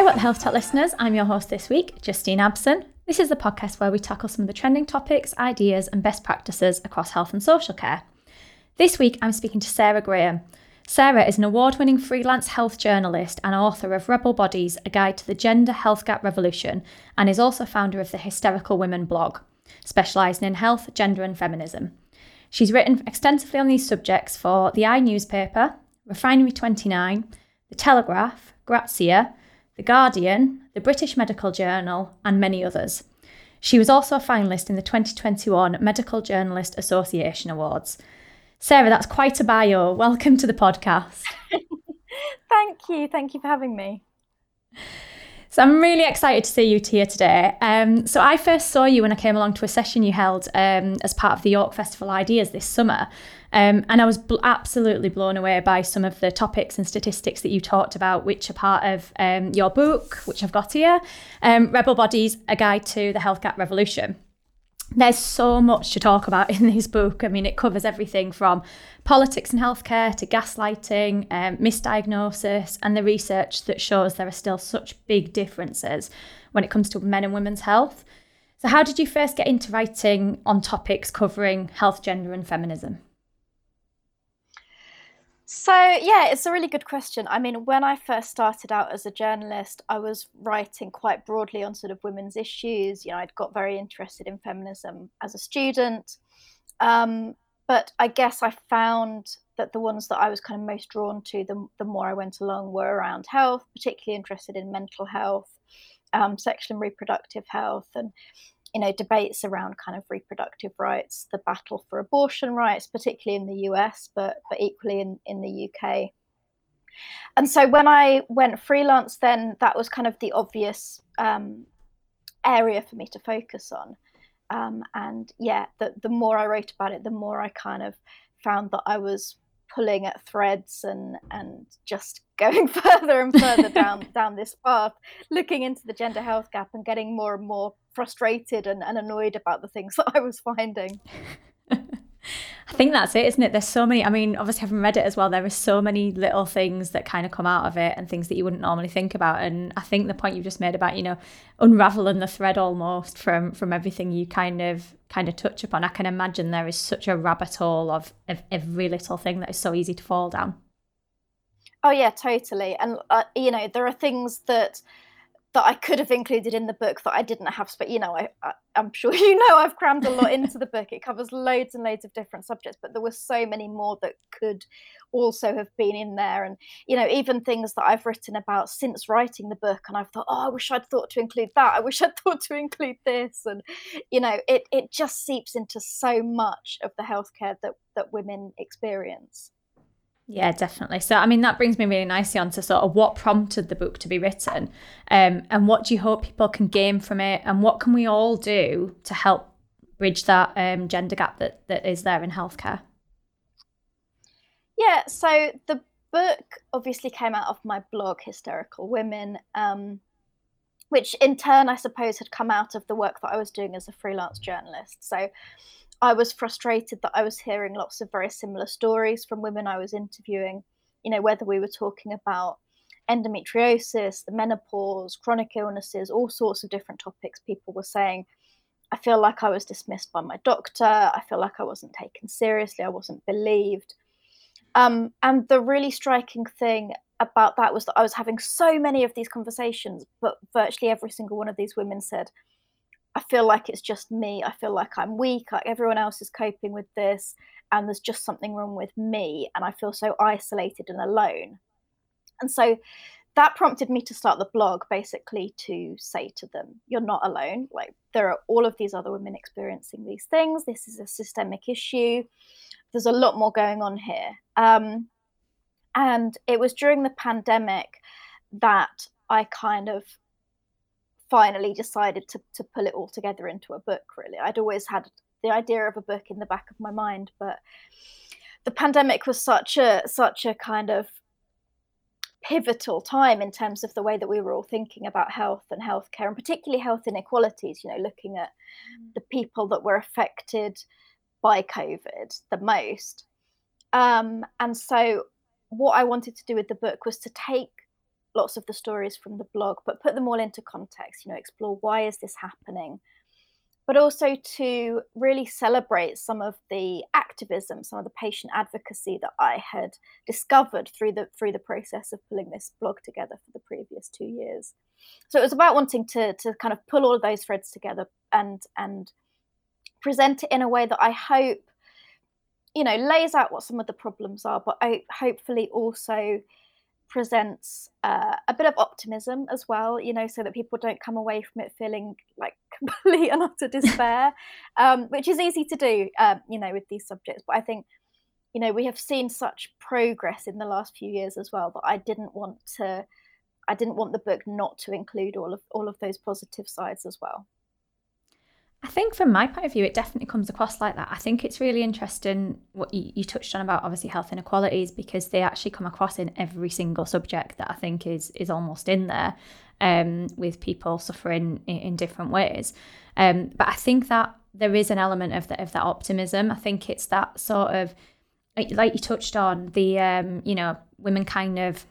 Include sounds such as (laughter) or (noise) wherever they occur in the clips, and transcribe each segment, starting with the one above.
Hi, What the Health Talk listeners. I'm your host this week, Justine Abson. This is the podcast where we tackle some of the trending topics, ideas, and best practices across health and social care. This week, I'm speaking to Sarah Graham. Sarah is an award winning freelance health journalist and author of Rebel Bodies, a guide to the gender health gap revolution, and is also founder of the Hysterical Women blog, specialising in health, gender, and feminism. She's written extensively on these subjects for the i newspaper, Refinery 29, The Telegraph, Grazia, The Guardian, the British Medical Journal, and many others. She was also a finalist in the 2021 Medical Journalist Association Awards. Sarah, that's quite a bio. Welcome to the podcast. (laughs) Thank you. Thank you for having me. So I'm really excited to see you here today. Um, so I first saw you when I came along to a session you held um, as part of the York Festival Ideas this summer. Um, and I was bl- absolutely blown away by some of the topics and statistics that you talked about, which are part of um, your book, which I've got here um, Rebel Bodies A Guide to the Health Gap Revolution there's so much to talk about in this book. I mean, it covers everything from politics and healthcare to gaslighting, um, misdiagnosis, and the research that shows there are still such big differences when it comes to men and women's health. So, how did you first get into writing on topics covering health, gender, and feminism? So, yeah, it's a really good question. I mean, when I first started out as a journalist, I was writing quite broadly on sort of women's issues. You know, I'd got very interested in feminism as a student. Um, but I guess I found that the ones that I was kind of most drawn to, the, the more I went along, were around health, particularly interested in mental health, um, sexual and reproductive health, and you know debates around kind of reproductive rights, the battle for abortion rights, particularly in the US, but but equally in in the UK. And so when I went freelance, then that was kind of the obvious um, area for me to focus on. Um, and yeah, the the more I wrote about it, the more I kind of found that I was pulling at threads and and just (laughs) going further and further (laughs) down down this path looking into the gender health gap and getting more and more frustrated and, and annoyed about the things (laughs) that i was finding I think that's it, isn't it? There's so many. I mean, obviously, having read it as well, there are so many little things that kind of come out of it and things that you wouldn't normally think about. And I think the point you've just made about, you know, unraveling the thread almost from from everything you kind of kind of touch upon. I can imagine there is such a rabbit hole of, of every little thing that is so easy to fall down. Oh yeah, totally. And uh, you know, there are things that that I could have included in the book that I didn't have. But you know, I, I am sure (laughs) you know I've crammed a lot into the book. It covers loads and loads of different subjects, but there were so many more that could also have been in there. And you know, even things that I've written about since writing the book, and I've thought, oh, I wish I'd thought to include that. I wish I'd (laughs) thought to include this. And you know, it it just seeps into so much of the healthcare that that women experience. Yeah, definitely. So, I mean, that brings me really nicely on to sort of what prompted the book to be written, um, and what do you hope people can gain from it, and what can we all do to help bridge that um, gender gap that that is there in healthcare? Yeah. So the book obviously came out of my blog, Hysterical Women, um, which in turn, I suppose, had come out of the work that I was doing as a freelance journalist. So I was frustrated that I was hearing lots of very similar stories from women I was interviewing, you know, whether we were talking about endometriosis, the menopause, chronic illnesses, all sorts of different topics. People were saying, I feel like I was dismissed by my doctor. I feel like I wasn't taken seriously. I wasn't believed. Um, and the really striking thing about that was that I was having so many of these conversations, but virtually every single one of these women said, I feel like it's just me. I feel like I'm weak. Like everyone else is coping with this, and there's just something wrong with me. And I feel so isolated and alone. And so that prompted me to start the blog basically to say to them, You're not alone. Like there are all of these other women experiencing these things. This is a systemic issue. There's a lot more going on here. Um, and it was during the pandemic that I kind of finally decided to, to pull it all together into a book really i'd always had the idea of a book in the back of my mind but the pandemic was such a such a kind of pivotal time in terms of the way that we were all thinking about health and healthcare and particularly health inequalities you know looking at mm. the people that were affected by covid the most um, and so what i wanted to do with the book was to take lots of the stories from the blog, but put them all into context, you know, explore why is this happening? But also to really celebrate some of the activism, some of the patient advocacy that I had discovered through the through the process of pulling this blog together for the previous two years. So it was about wanting to to kind of pull all of those threads together and and present it in a way that I hope you know lays out what some of the problems are but I hopefully also presents uh, a bit of optimism as well, you know, so that people don't come away from it feeling like (laughs) complete and utter despair, um, which is easy to do, um, you know, with these subjects. But I think, you know, we have seen such progress in the last few years as well that I didn't want to, I didn't want the book not to include all of all of those positive sides as well. I think from my point of view, it definitely comes across like that. I think it's really interesting what you, you, touched on about obviously health inequalities because they actually come across in every single subject that I think is is almost in there um, with people suffering in, in different ways. Um, but I think that there is an element of that of that optimism. I think it's that sort of like you touched on the um, you know women kind of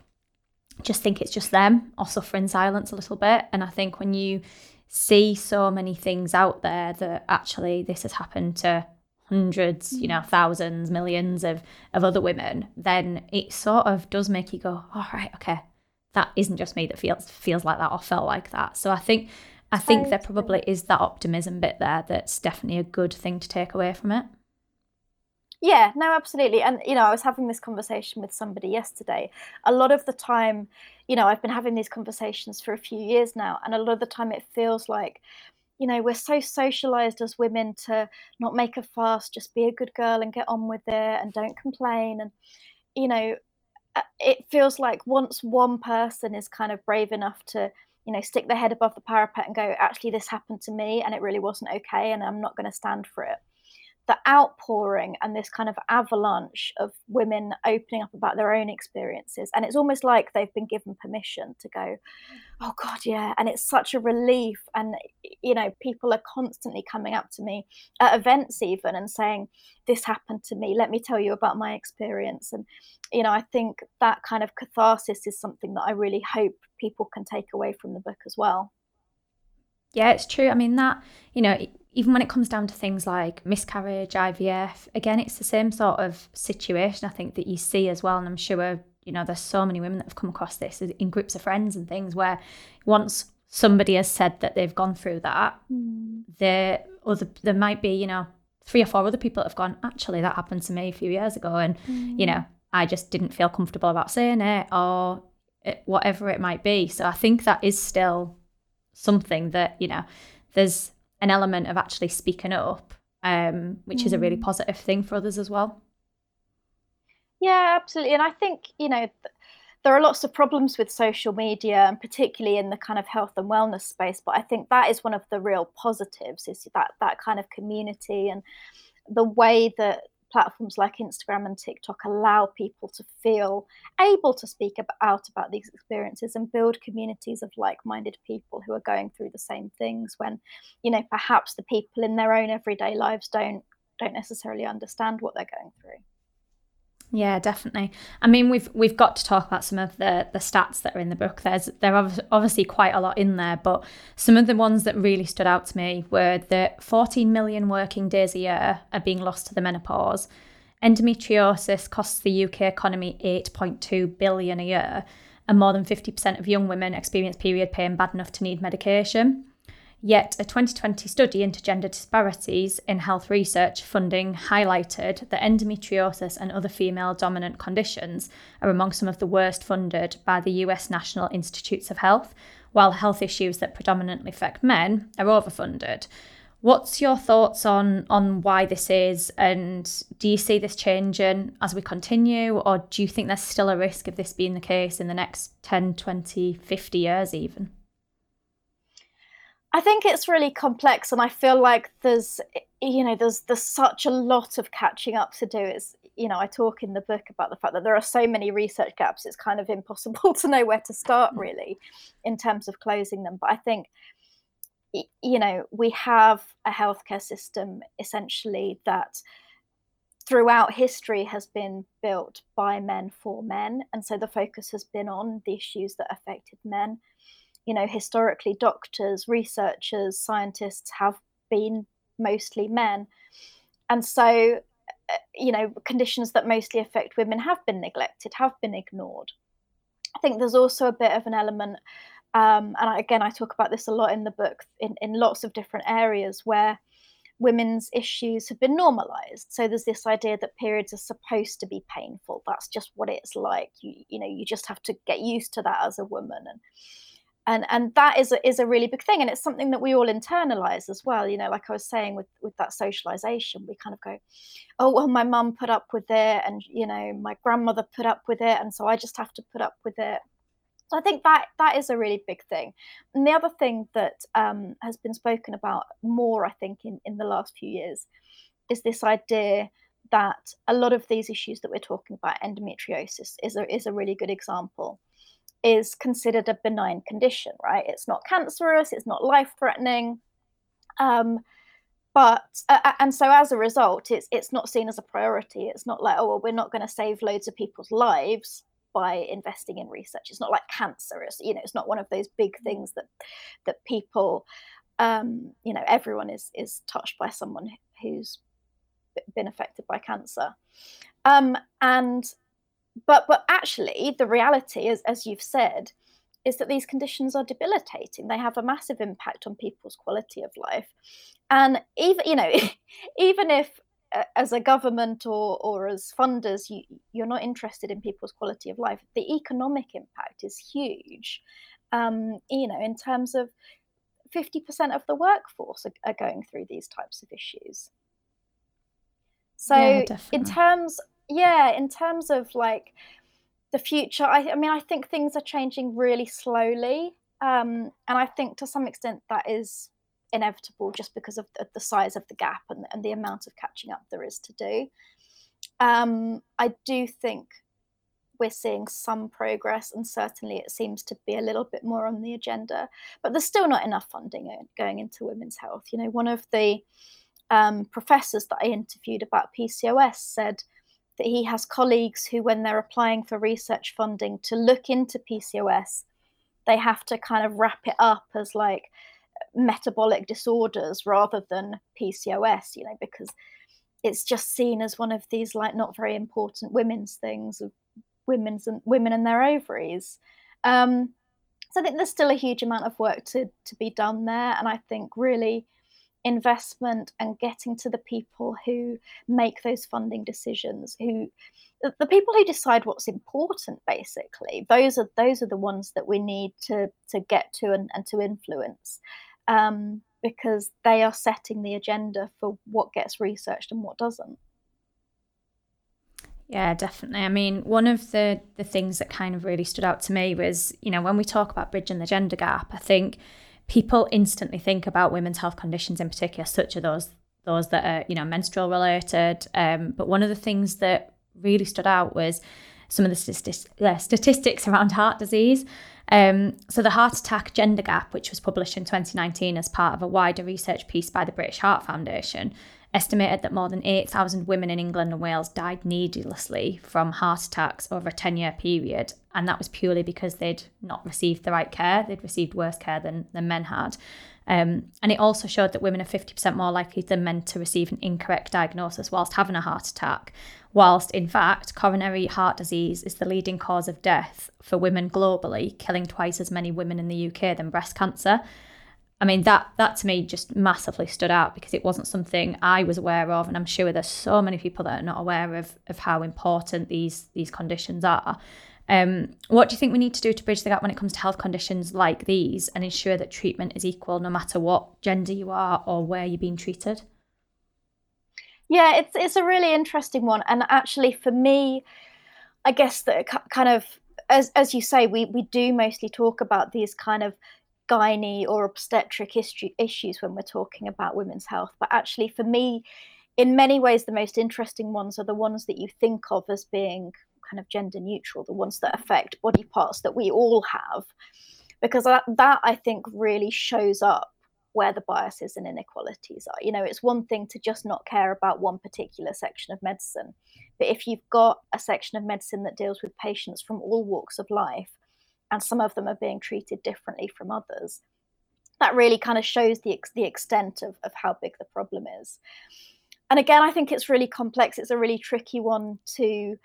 just think it's just them or suffer in silence a little bit, and I think when you see so many things out there that actually this has happened to hundreds, you know, mm. thousands, millions of, of other women, then it sort of does make you go, all oh, right, okay, that isn't just me that feels feels like that or felt like that. So I think I think there probably is that optimism bit there that's definitely a good thing to take away from it. Yeah, no, absolutely. And, you know, I was having this conversation with somebody yesterday. A lot of the time, you know, I've been having these conversations for a few years now, and a lot of the time it feels like, you know, we're so socialized as women to not make a fuss, just be a good girl and get on with it and don't complain. And, you know, uh, it feels like once one person is kind of brave enough to, you know, stick their head above the parapet and go, actually, this happened to me and it really wasn't okay, and I'm not going to stand for it the outpouring and this kind of avalanche of women opening up about their own experiences. And it's almost like they've been given permission to go mm-hmm. oh god yeah. And it's such a relief. And you know people are constantly coming up to me at events even and saying this happened to me. Let me tell you about my experience. And you know i think that kind of catharsis is something that i really hope people can take away from the book as well yeah, it's true. I mean, that, you know, even when it comes down to things like miscarriage, IVF, again, it's the same sort of situation I think that you see as well. And I'm sure, you know, there's so many women that have come across this in groups of friends and things where once somebody has said that they've gone through that, mm. there, other, there might be, you know, three or four other people that have gone, actually, that happened to me a few years ago. And, mm. you know, I just didn't feel comfortable about saying it or it, whatever it might be. So I think that is still something that, you know, there's an element of actually speaking up, um, which mm. is a really mm. positive thing for others as well. Yeah, absolutely. And I think, you know, th- there are lots of problems with social media and particularly in the kind of health and wellness space. But I think that is one of the real positives is that that kind of community and the way that platforms like Instagram and TikTok allow people to feel able to speak out about these experiences and build communities of like-minded people who are going through the same things when you know perhaps the people in their own everyday lives don't don't necessarily understand what they're going through yeah, definitely. I mean, we've we've got to talk about some of the the stats that are in the book. There's there are obviously quite a lot in there, but some of the ones that really stood out to me were that 14 million working days a year are being lost to the menopause. Endometriosis costs the UK economy 8.2 billion a year, and more than 50% of young women experience period pain bad enough to need medication. Yet, a 2020 study into gender disparities in health research funding highlighted that endometriosis and other female dominant conditions are among some of the worst funded by the US National Institutes of Health, while health issues that predominantly affect men are overfunded. What's your thoughts on on why this is and do you see this changing as we continue or do you think there's still a risk of this being the case in the next 10, 20, 50 years even? I think it's really complex, and I feel like there's, you know, there's there's such a lot of catching up to do. It's, you know, I talk in the book about the fact that there are so many research gaps. It's kind of impossible (laughs) to know where to start, mm. really, in terms of closing them. But I think, you know, we have a healthcare system essentially that throughout history has been built by men for men and so the focus has been on the issues that affected men you know historically doctors researchers scientists have been mostly men. And so uh, you know conditions that mostly affect women have been neglected have been ignored. I think there's also a bit of an element um, and again i talk about this a lot in the book in, in lots of different areas where women's issues have been normalized. So there's this idea that periods are supposed to be painful. That's just what it's like. You you know you just have to get used to that as a woman. And and and that is a, is a really big thing and it's something that we all internalize as well you know like i was saying with with that socialization we kind of go oh well my mum put up with it and you know my grandmother put up with it and so i just have to put up with it so I think that that is a really big thing. And the other thing that um, has been spoken about more, I think, in, in the last few years, is this idea that a lot of these issues that we're talking about, endometriosis is a, is a really good example, is considered a benign condition, right? It's not cancerous, it's not life threatening. Um, but uh, and so as a result it's it's not seen as a priority it's not like oh well we're not going to save loads of people's lives by investing in research. It's not like cancer. It's you know, it's not one of those big mm. things that that people, um, you know, everyone is is touched by someone who's been affected by cancer, um, and but but actually the reality is, as you've said, is that these conditions are debilitating. They have a massive impact on people's quality of life, and even you know, (laughs) even if as a government or or as funders you you're not interested in people's quality of life the economic impact is huge. Um, you know in terms of 50% of the workforce are, are, going through these types of issues. So yeah, in terms yeah in terms of like the future I, I mean i think things are changing really slowly um, and i think to some extent that is inevitable just because of the, size of the gap and, and, the amount of catching up there is to do. Um, I do think we're seeing some progress, and certainly it seems to be a little bit more on the agenda, but there's still not enough funding going into women's health. You know, one of the um, professors that I interviewed about PCOS said that he has colleagues who, when they're applying for research funding to look into PCOS, they have to kind of wrap it up as like metabolic disorders rather than PCOS, you know, because it's just seen as one of these like not very important women's things of women's and women and their ovaries. Um, so I think there's still a huge amount of work to to be done there, and I think really investment and getting to the people who make those funding decisions who the people who decide what's important basically those are those are the ones that we need to to get to and, and to influence um, because they are setting the agenda for what gets researched and what doesn't. Yeah, definitely. I mean, one of the the things that kind of really stood out to me was, you know, when we talk about bridging the gender gap, I think people instantly think about women's health conditions in particular, such as those those that are, you know, menstrual related. Um, but one of the things that really stood out was some of the statistics around heart disease. Um, so, the Heart Attack Gender Gap, which was published in 2019 as part of a wider research piece by the British Heart Foundation, estimated that more than 8,000 women in England and Wales died needlessly from heart attacks over a 10 year period. And that was purely because they'd not received the right care, they'd received worse care than, than men had. Um, and it also showed that women are 50% more likely than men to receive an incorrect diagnosis whilst having a heart attack, whilst in fact, coronary heart disease is the leading cause of death for women globally, killing twice as many women in the UK than breast cancer. I mean that that to me just massively stood out because it wasn't something I was aware of, and I'm sure there's so many people that are not aware of of how important these these conditions are. Um, what do you think we need to do to bridge the gap when it comes to health conditions like these and ensure that treatment is equal no matter what gender you are or where you're being treated? Yeah, it's it's a really interesting one, and actually for me, I guess that kind of as as you say, we we do mostly talk about these kind of gynae or obstetric issues when we're talking about women's health, but actually for me, in many ways, the most interesting ones are the ones that you think of as being kind of gender neutral, the ones that affect body parts that we all have, because that, that I think really shows up where the biases and inequalities are. You know, it's one thing to just not care about one particular section of medicine, but if you've got a section of medicine that deals with patients from all walks of life, and some of them are being treated differently from others, that really kind of shows the the extent of, of how big the problem is. And again, I think it's really complex. It's a really tricky one to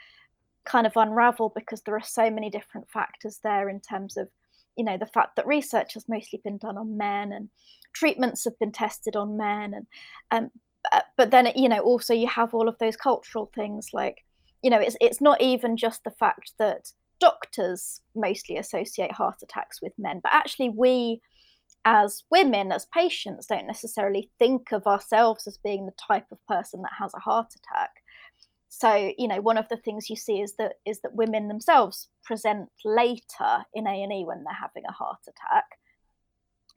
kind of unravel because there are so many different factors there in terms of you know the fact that research has mostly been done on men and treatments have been tested on men and um, uh, but then you know also you have all of those cultural things like you know it's it's not even just the fact that doctors mostly associate heart attacks with men but actually we as women as patients don't necessarily think of ourselves as being the type of person that has a heart attack. So you know one of the things you see is that is that women themselves present later in a&e when they're having a heart attack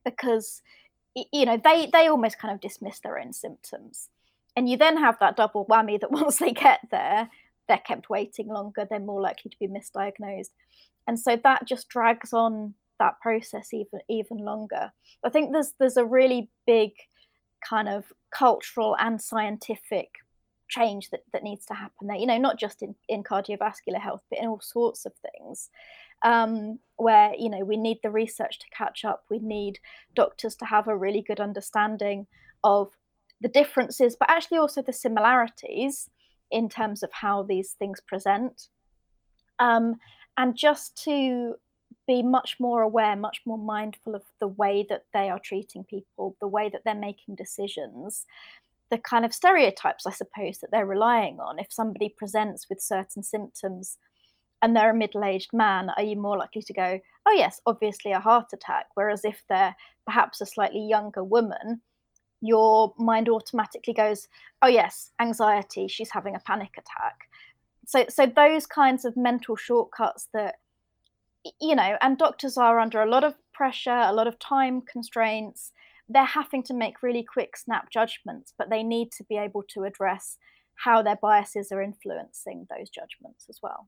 because you know they they almost kind of dismiss their own symptoms. And you then have that double whammy that (laughs) once they get there they're kept waiting longer they're more likely to be misdiagnosed. And so that just drags on that process even even longer. I think there's there's a really big kind of cultural and scientific change that, that needs to happen there you know not just in, in cardiovascular health but in all sorts of things um, where you know we need the research to catch up we need doctors to have a really good understanding of the differences but actually also the similarities in terms of how these things present um, and just to be much more aware much more mindful of the way that they are treating people the way that they're making decisions the kind of stereotypes, I suppose, that they're relying on. If somebody presents with certain symptoms and they're a middle aged man, are you more likely to go, oh, yes, obviously a heart attack? Whereas if they're perhaps a slightly younger woman, your mind automatically goes, oh, yes, anxiety, she's having a panic attack. So, so those kinds of mental shortcuts that, you know, and doctors are under a lot of pressure, a lot of time constraints they're having to make really quick snap judgments, but they need to be able to address how their biases are influencing those judgments as well.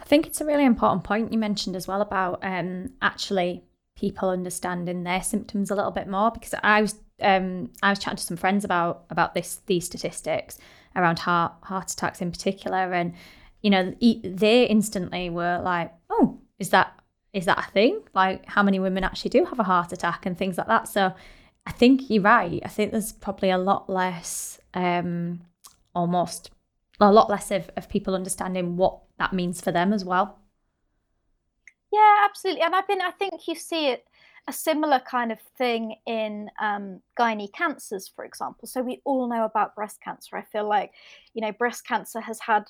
I think it's a really important point you mentioned as well about um, actually people understanding their symptoms a little bit more because I was um, I was chatting to some friends about about this these statistics around heart heart attacks in particular and you know they instantly were like oh is that is that a thing? Like, how many women actually do have a heart attack and things like that? So, I think you're right. I think there's probably a lot less, um, almost a lot less of, of people understanding what that means for them as well. Yeah, absolutely. And I've been, I think you see it a similar kind of thing in um, gynae cancers, for example. So we all know about breast cancer. I feel like, you know, breast cancer has had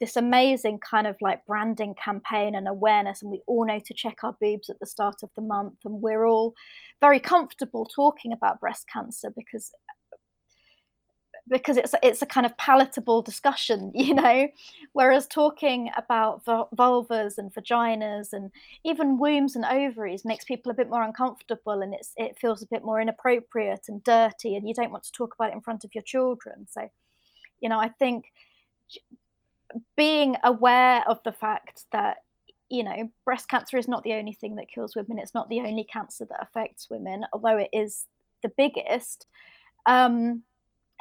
this amazing kind of like branding campaign and awareness and we all know to check our boobs at the start of the month and we're all very comfortable talking about breast cancer because because it's it's a kind of palatable discussion (laughs) you know? Whereas talking about vulvas and vaginas and even wombs and ovaries makes people a bit more uncomfortable and it's it feels a bit more inappropriate and dirty and you don't want to talk about it in front of your children. So you know i think being aware of the fact that you know breast cancer is not the only thing that kills women it's not the only cancer that affects women although it is the biggest um,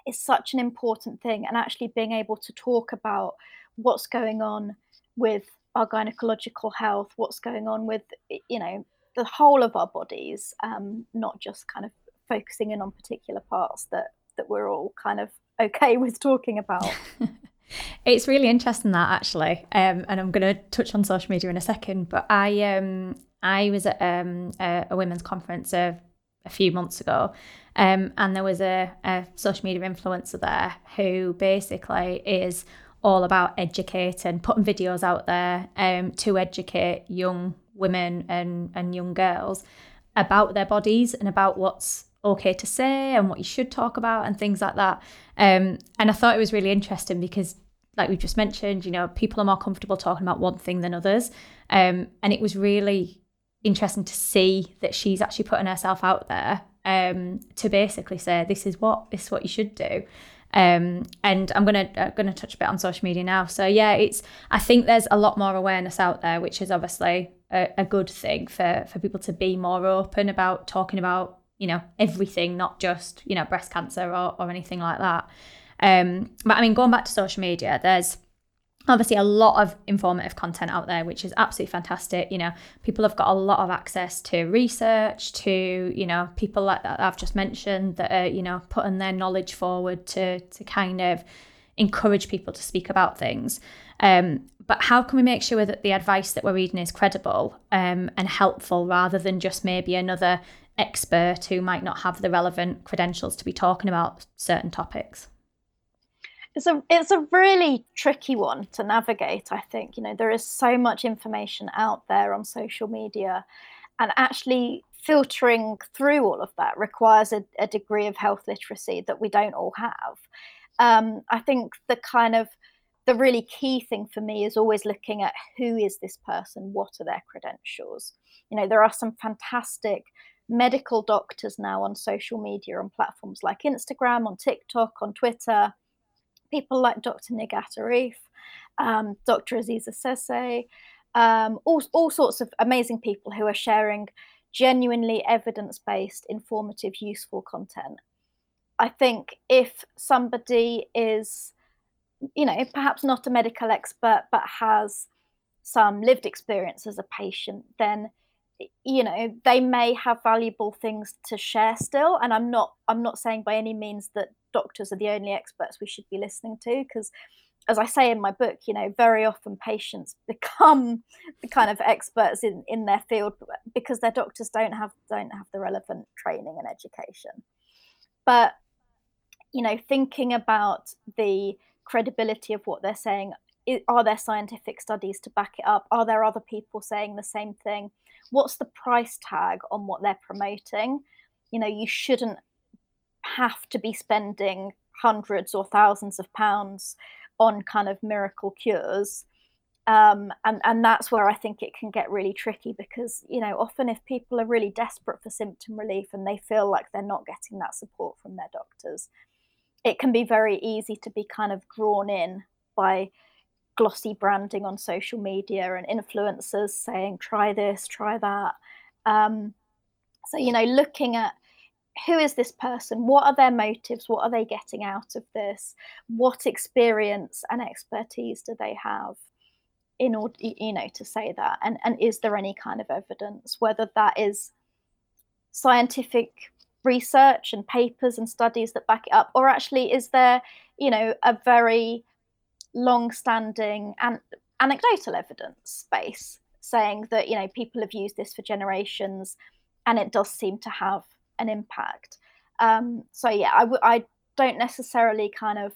is such an important thing and actually being able to talk about what's going on with our gynecological health what's going on with you know the whole of our bodies um, not just kind of focusing in on particular parts that that we're all kind of okay with talking about (laughs) It's really interesting that actually, um, and I'm going to touch on social media in a second. But I um, I was at um, a, a, women's conference a, a few months ago, um, and there was a, a social media influencer there who basically is all about educating, putting videos out there um, to educate young women and, and young girls about their bodies and about what's okay to say and what you should talk about and things like that. Um, and I thought it was really interesting because, like we just mentioned, you know, people are more comfortable talking about one thing than others. Um, and it was really interesting to see that she's actually putting herself out there um, to basically say this is what this is what you should do. Um, and I'm gonna uh, gonna touch a bit on social media now. So yeah, it's I think there's a lot more awareness out there, which is obviously a, a good thing for for people to be more open about talking about you know, everything, not just, you know, breast cancer or, or anything like that. Um, but I mean, going back to social media, there's obviously a lot of informative content out there which is absolutely fantastic. You know people have got a lot of access to research to you know people like that i've just mentioned that are you know putting their knowledge forward to to kind of encourage people to speak about things. Um, but how can we make sure that the advice that we're reading is credible um, and helpful rather than just maybe another expert who might not have the relevant credentials to be talking about certain topics it's a it's a really tricky one to navigate i think. You know there is so much information out there on social media and actually filtering through all of that requires a, a degree of health literacy that we don't all have. Um, i think the kind of the really key thing for me is always looking at who is this person what are their credentials? You know there are some fantastic medical doctors now on social media on platforms like instagram on tiktok on twitter people like Dr. Nighat Arif, um, Dr. Aziza Sesay, um, all, all sorts of amazing people who are sharing genuinely evidence based, informative, useful content. I think if somebody is, you know, perhaps not a medical expert, but has some lived experience as a patient, then you know they may have valuable things to share still and i'm not i'm not saying by any means that doctors are the only experts we should be listening to because as I say in my book, you know, very often patients (laughs) become the kind of experts in, in their field because their doctors don't have don't have the relevant training and education. But you know, thinking about the credibility of what they're saying, are there scientific studies to back it up? Are there other people saying the same thing? What's the price tag on what they're promoting? You know, you shouldn't have to be spending hundreds or thousands of pounds on kind of miracle cures. Um, and and that's where I think it can get really tricky because you know often if people are really desperate for symptom relief and they feel like they're not getting that support from their doctors, it can be very easy to be kind of drawn in by glossy branding on social media and influencers saying try this, try that. Um, so you know looking at who is this person? What are their motives? What are they getting out of this? What experience and expertise do they have in order, you know, to say that? And and is there any kind of evidence, whether that is scientific research and papers and studies that back it up, or actually is there, you know, a very long-standing and anecdotal evidence base saying that you know people have used this for generations and it does seem to have an impact. Um, so yeah, I w- I don't necessarily kind of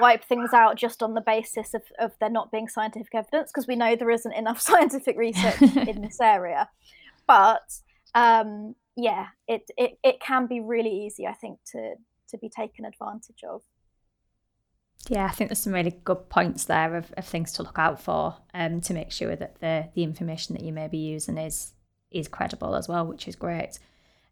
wipe things out just on the basis of, of there not being scientific evidence because we know there isn't enough (laughs) scientific research in this area. But um, yeah, it, it it can be really easy, I think, to to be taken advantage of. Yeah, I think there's some really good points there of, of things to look out for um, to make sure that the the information that you may be using is is credible as well, which is great.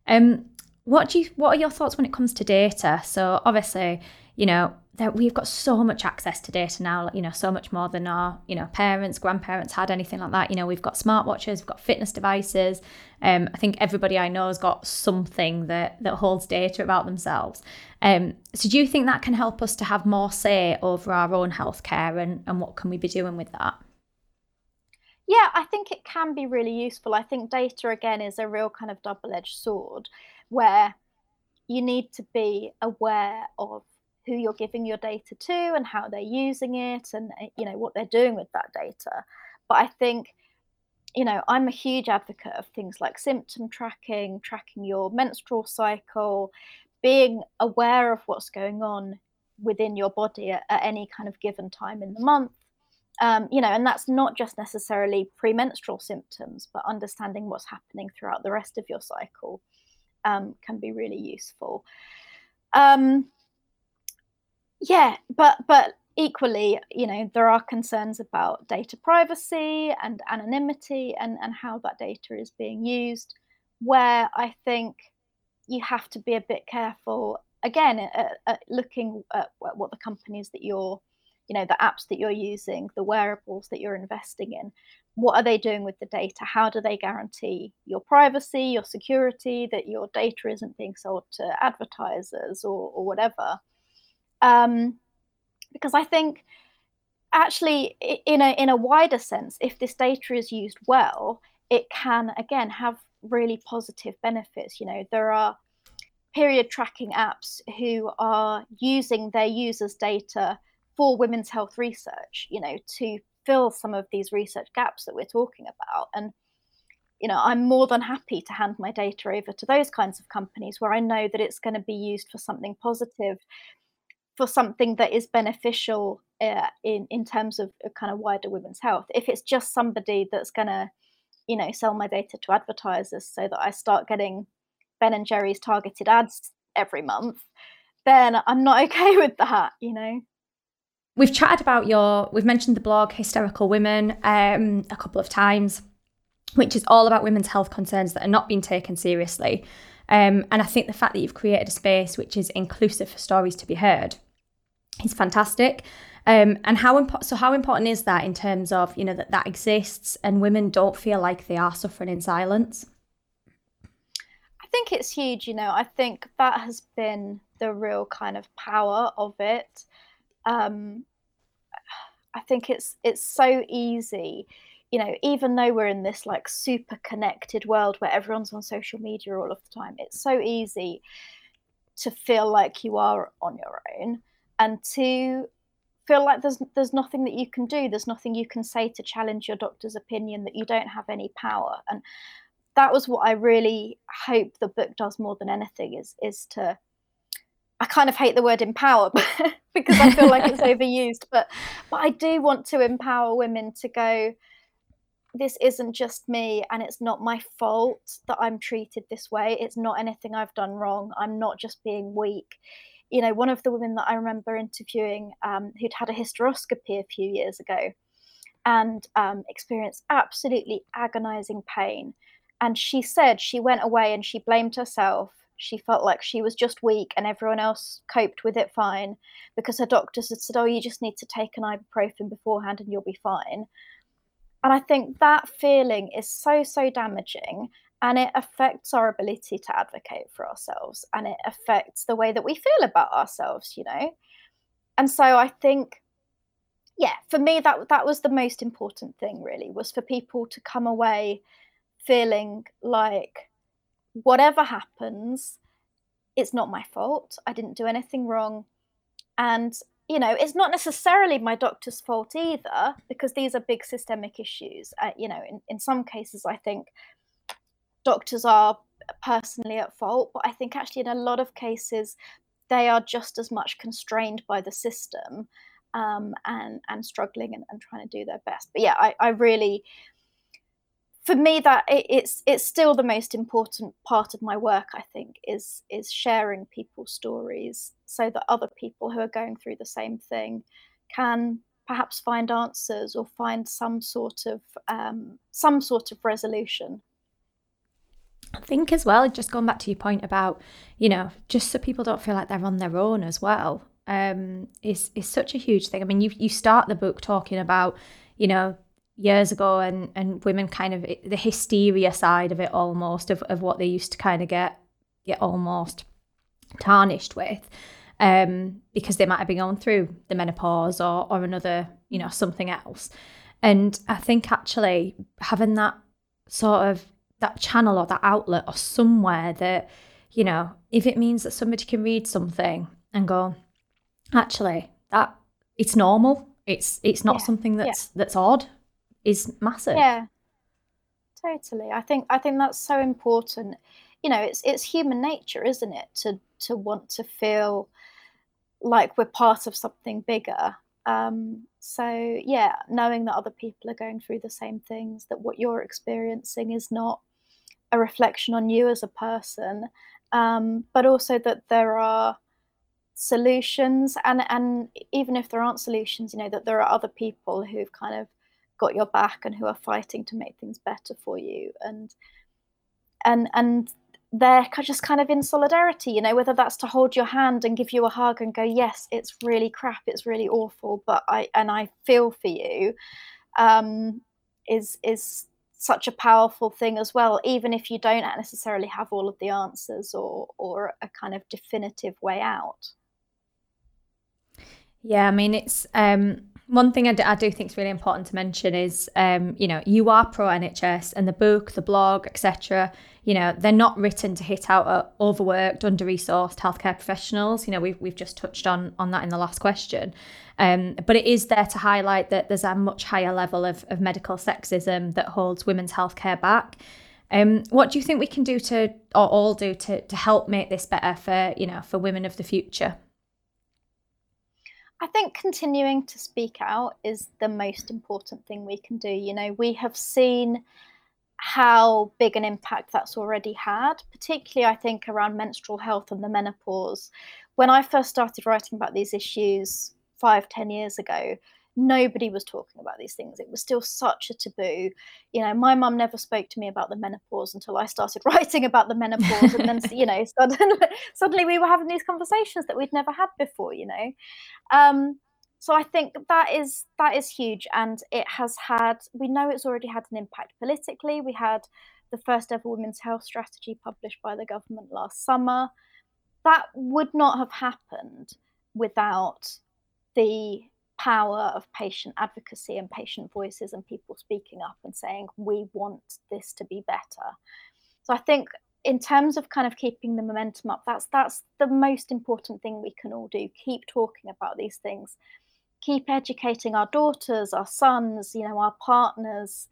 Um, what do you what are your thoughts when it comes to data? So obviously, you know, that we've got so much access to data now, you know, so much more than our, you know, parents, grandparents had anything like that. You know, we've got smartwatches, we've got fitness devices. Um, I think everybody I know has got something that that holds data about themselves. Um, so do you think that can help us to have more say over our own healthcare and, and what can we be doing with that? Yeah, I think it can be really useful. I think data, again, is a real kind of double edged sword where you need to be aware of who you're giving your data to and how they're using it and eh, you know what they're doing with that data but i think you know i'm a huge advocate of things like symptom tracking tracking your menstrual cycle being aware of what's going on within your body at, at any kind of given time in the month um, you know, and that's not just necessarily premenstrual symptoms, but understanding what's happening throughout the rest of your cycle um, can be really useful. Um, yeah, but but equally, you know, there are concerns about data privacy and anonymity and and how that data is being used. Where I think you have to be a bit careful again at, at looking at what the companies that you're you know the apps that you're using the wearables that you're investing in what are they doing with the data? How do they guarantee your privacy, your security, that your data isn't being sold to advertisers or, or whatever? Um, because I think actually, in a in a wider sense, if this data is used well, it can again have really positive benefits. You know, there are period tracking apps who are using their users' data for women's health research. You know, to fill some of these research gaps that we're talking about. And, you know, I'm more than happy to hand my data over to those kinds of companies where I know that it's going to be used for something positive, for something that is beneficial uh, in in terms of kind of wider women's health. If it's just somebody that's to, you know, sell my data to advertisers so that I start getting Ben and Jerry's targeted ads every month, then I'm not (laughs) okay with that, you know. We've chatted about your, we've mentioned the blog Hysterical Women um, a couple of times, which is all about women's health concerns that are not being taken seriously. Um, and I think the fact that you've created a space which is inclusive for stories to be heard is fantastic. Um, and how important? So how important is that in terms of you know that that exists and women don't feel like they are suffering in silence? I think it's huge. You know, I think that has been the real kind of power of it um, I think it's it's so easy, you know, even though we're in this like super connected world where everyone's on social media all of the time, it's so easy to feel like you are on your own and to feel like there's there's nothing that you can do there's nothing you can say to challenge your doctor's opinion that you don't have any power and that was what i really hope the book does more than anything is is to I kind of hate the word empower (laughs) because I feel like it's (laughs) overused, but but I do want to empower women to go. This isn't just me, and it's not my fault that I'm treated this way. It's not anything I've done wrong. I'm not just being weak. You know, one of the women that I remember interviewing, um, who'd had a hysteroscopy a few years ago, and um, experienced absolutely agonizing pain. And she said she went away and she blamed herself she felt like she was just weak and everyone else coped with it fine because her doctors had said, Oh, you just need to take an ibuprofen beforehand and you'll be fine. And I think that feeling is so, so damaging and it affects our ability to advocate for ourselves and it affects the way that we feel about ourselves, you know? And so I think, yeah, for me, that, that was the most important thing really was for people to come away feeling like whatever happens, it's not my fault. I didn't do anything wrong. And, you know, it's not necessarily my doctor's fault either, because these are big systemic issues. Uh, you know, in, in some cases, I think doctors are personally at fault, but I think actually in a lot of cases, they are just as much constrained by the system um, and and struggling and, and trying to do their best. But yeah, I, I really for me that it, it's it's still the most important part of my work i think is is sharing people's stories so that other people who are going through the same thing can perhaps find answers or find some sort of um, some sort of resolution I think as well, just going back to your point about, you know, just so people don't feel like they're on their own as well, um, is is such a huge thing. I mean, you you start the book talking about, you know, years ago and and women kind of the hysteria side of it almost of, of what they used to kind of get get almost tarnished with um because they might have been going through the menopause or or another you know something else. And i think actually having that sort of that channel or that outlet or somewhere that you know if it means that somebody can read something and go actually that it's normal. It's it's not yeah, something that's yeah. that's odd is massive. Yeah, totally. I think I think that's so important. You know, it's it's human nature, isn't it, to to want to feel like we're part of something bigger. Um, so yeah, knowing that other people are going through the same things, that what you're experiencing is not a reflection on you as a person, um, but also that there are solutions and and even if there aren't solutions you know that there are other people who've kind of got your back and who are fighting to make things better for you. And and and they're just kind of in solidarity you know whether that's to hold your hand and give you a hug and go yes it's really crap it's really awful but i and i feel for you um is is such a powerful thing as well even if you don't necessarily have all of the answers or or a kind of definitive way out. Yeah i mean it's um one thing I do, I do think is really important to mention is, um, you know, you are pro NHS and the book, the blog, etc. You know, they're not written to hit out at overworked, under resourced healthcare professionals. You know, we've we've just touched on on that in the last question, um, but it is there to highlight that there's a much higher level of of medical sexism that holds women's healthcare back. Um, what do you think we can do to, or all do to to help make this better for you know for women of the future? I think continuing to speak out is the most important thing we can do. You know, we have seen how big an impact that's already had, particularly I think around menstrual health and the menopause. When I first started writing about these issues five, ten years ago, nobody was talking about these things. It was still such a taboo. You know, my mum never spoke to me about the menopause until I started (laughs) writing about the menopause, and then you know, (laughs) suddenly, suddenly we were having these conversations that we'd never had before. You know, um, so I think that is that is huge, and it has had. We know it's already had an impact politically. We had the first ever women's health strategy published by the government last summer. That would not have happened without the power of patient advocacy and patient voices and people speaking up and saying we want this to be better. So i think in terms of kind of keeping the momentum up that's that's the most important thing we can all do. Keep talking about these things. Keep educating our daughters our sons you know our partners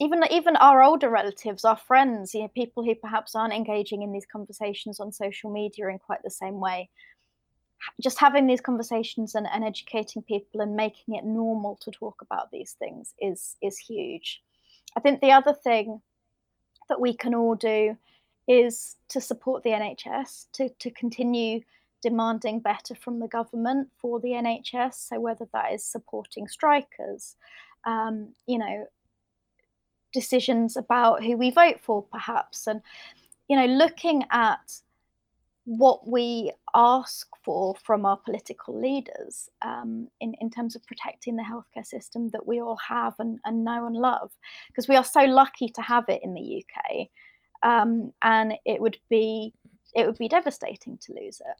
even even our older relatives our friends you know people who perhaps aren't engaging in these conversations on social media in quite the same way just having these conversations and, and educating people and making it normal to talk about these things is is huge. I think the other thing that we can all do is to support the NHS to to continue demanding better from the government for the NHS. So whether that is supporting strikers, um, you know, decisions about who we vote for, perhaps, and you know, looking at what we ask for from our political leaders um, in, in terms of protecting the healthcare system that we all have and, and know and love. Because we are so lucky to have it in the UK. Um, and it would be it would be devastating to lose it.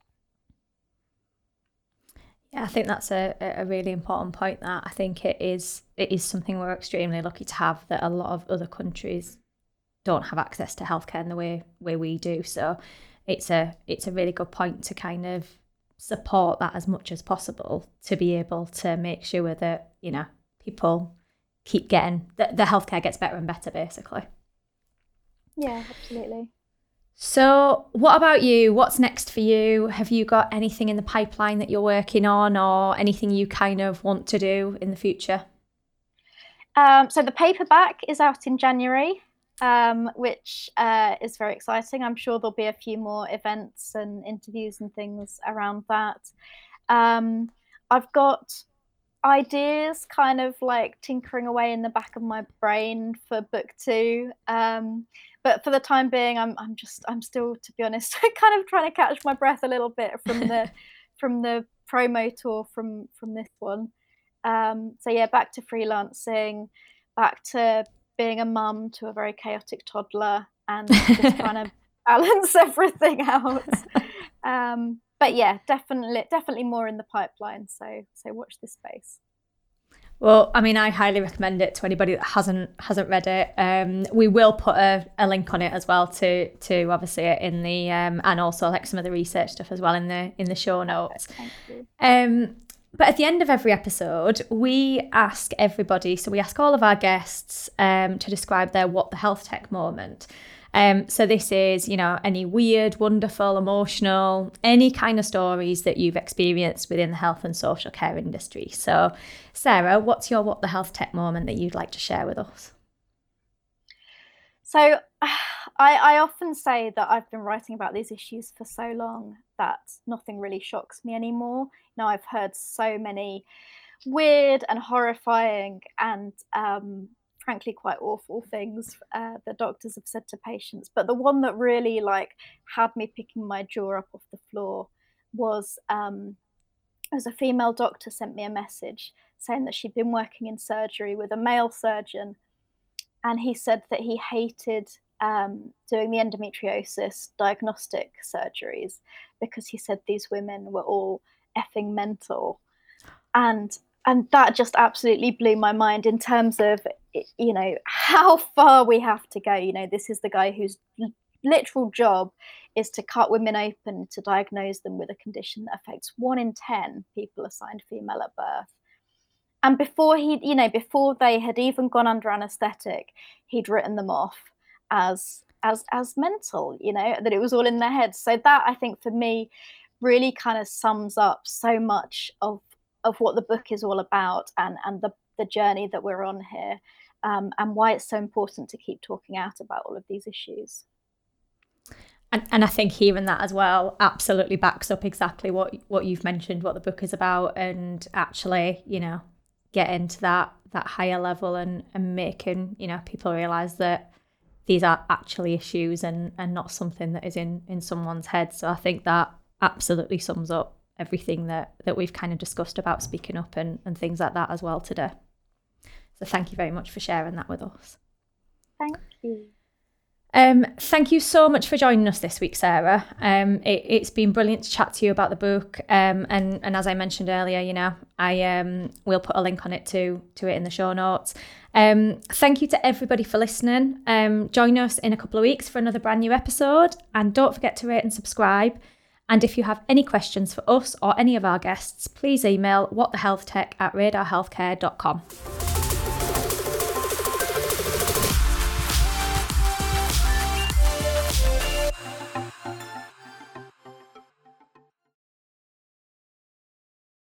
Yeah, I think that's a, a really important point. That I think it is it is something we're extremely lucky to have that a lot of other countries don't have access to healthcare in the way way we do. So it's a it's a really good point to kind of support that as much as possible to be able to make sure that you know people keep getting the, the healthcare gets better and better basically. Yeah absolutely. So what about you? What's next for you? Have you got anything in the pipeline that you're working on or anything you kind of want to do in the future? Um, so the paperback is out in january um, which uh, is very exciting. I'm sure there'll be a few more events and interviews and things around that. Um, I've got ideas kind of like tinkering away in the back of my brain for book two. Um, but for the time being, I'm, I'm just, I'm still, to be honest, (laughs) kind of trying to catch my breath a little bit from the, (laughs) from the promo tour from, from this one. Um, so yeah, back to freelancing, back to being a mum to a very chaotic toddler and just trying to (laughs) balance (laughs) everything out. Um, but yeah, definitely, definitely more in the pipeline. So, so watch this space. Well, I mean, I highly recommend it to anybody that hasn't hasn't read it. Um, we will put a, a, link on it as well to to obviously in the um, and also like some of the research stuff as well in the in the show notes. Um, but at the end of every episode, we ask everybody, so we ask all of our guests um, to describe their what the health tech moment. Um, so this is, you know, any weird, wonderful, emotional, any kind of stories that you've experienced within the health and social care industry. So, Sarah, what's your what the health tech moment that you'd like to share with us? So, (sighs) I, I often say that I've been writing about these issues for so long that nothing really shocks me anymore. Now I've heard so many weird and horrifying and um, frankly quite awful things uh, that doctors have said to patients. But the one that really like had me picking my jaw up off the floor was um, as a female doctor sent me a message saying that she'd been working in surgery with a male surgeon and he said that he hated um, doing the endometriosis diagnostic surgeries because he said these women were all effing mental, and and that just absolutely blew my mind in terms of you know how far we have to go. You know, this is the guy whose literal job is to cut women open to diagnose them with a condition that affects one in 10 people assigned female at birth. And before he, you know, before they had even gone under anesthetic, he'd written them off as as as mental, you know, that it was all in their heads. So that I think for me really kind of sums up so much of of what the book is all about and and the the journey that we're on here um, and why it's so important to keep talking out about all of these issues. And, and I think hearing that as well absolutely backs up exactly what what you've mentioned, what the book is about, and actually, you know, getting into that that higher level and and making you know people realize that these are actually issues and and not something that is in in someone's head. So I think that absolutely sums up everything that that we've kind of discussed about speaking up and and things like that as well today. So thank you very much for sharing that with us. Thank you. Um, thank you so much for joining us this week, Sarah. Um, it, has been brilliant to chat to you about the book, um, and and as I mentioned earlier, you know, I um, will put a link on it to to it in the show notes. Um, thank you to everybody for listening. Um, join us in a couple of weeks for another brand new episode, and don't forget to rate and subscribe. And if you have any questions for us or any of our guests, please email whatthehealthtech at radarhealthcare.com.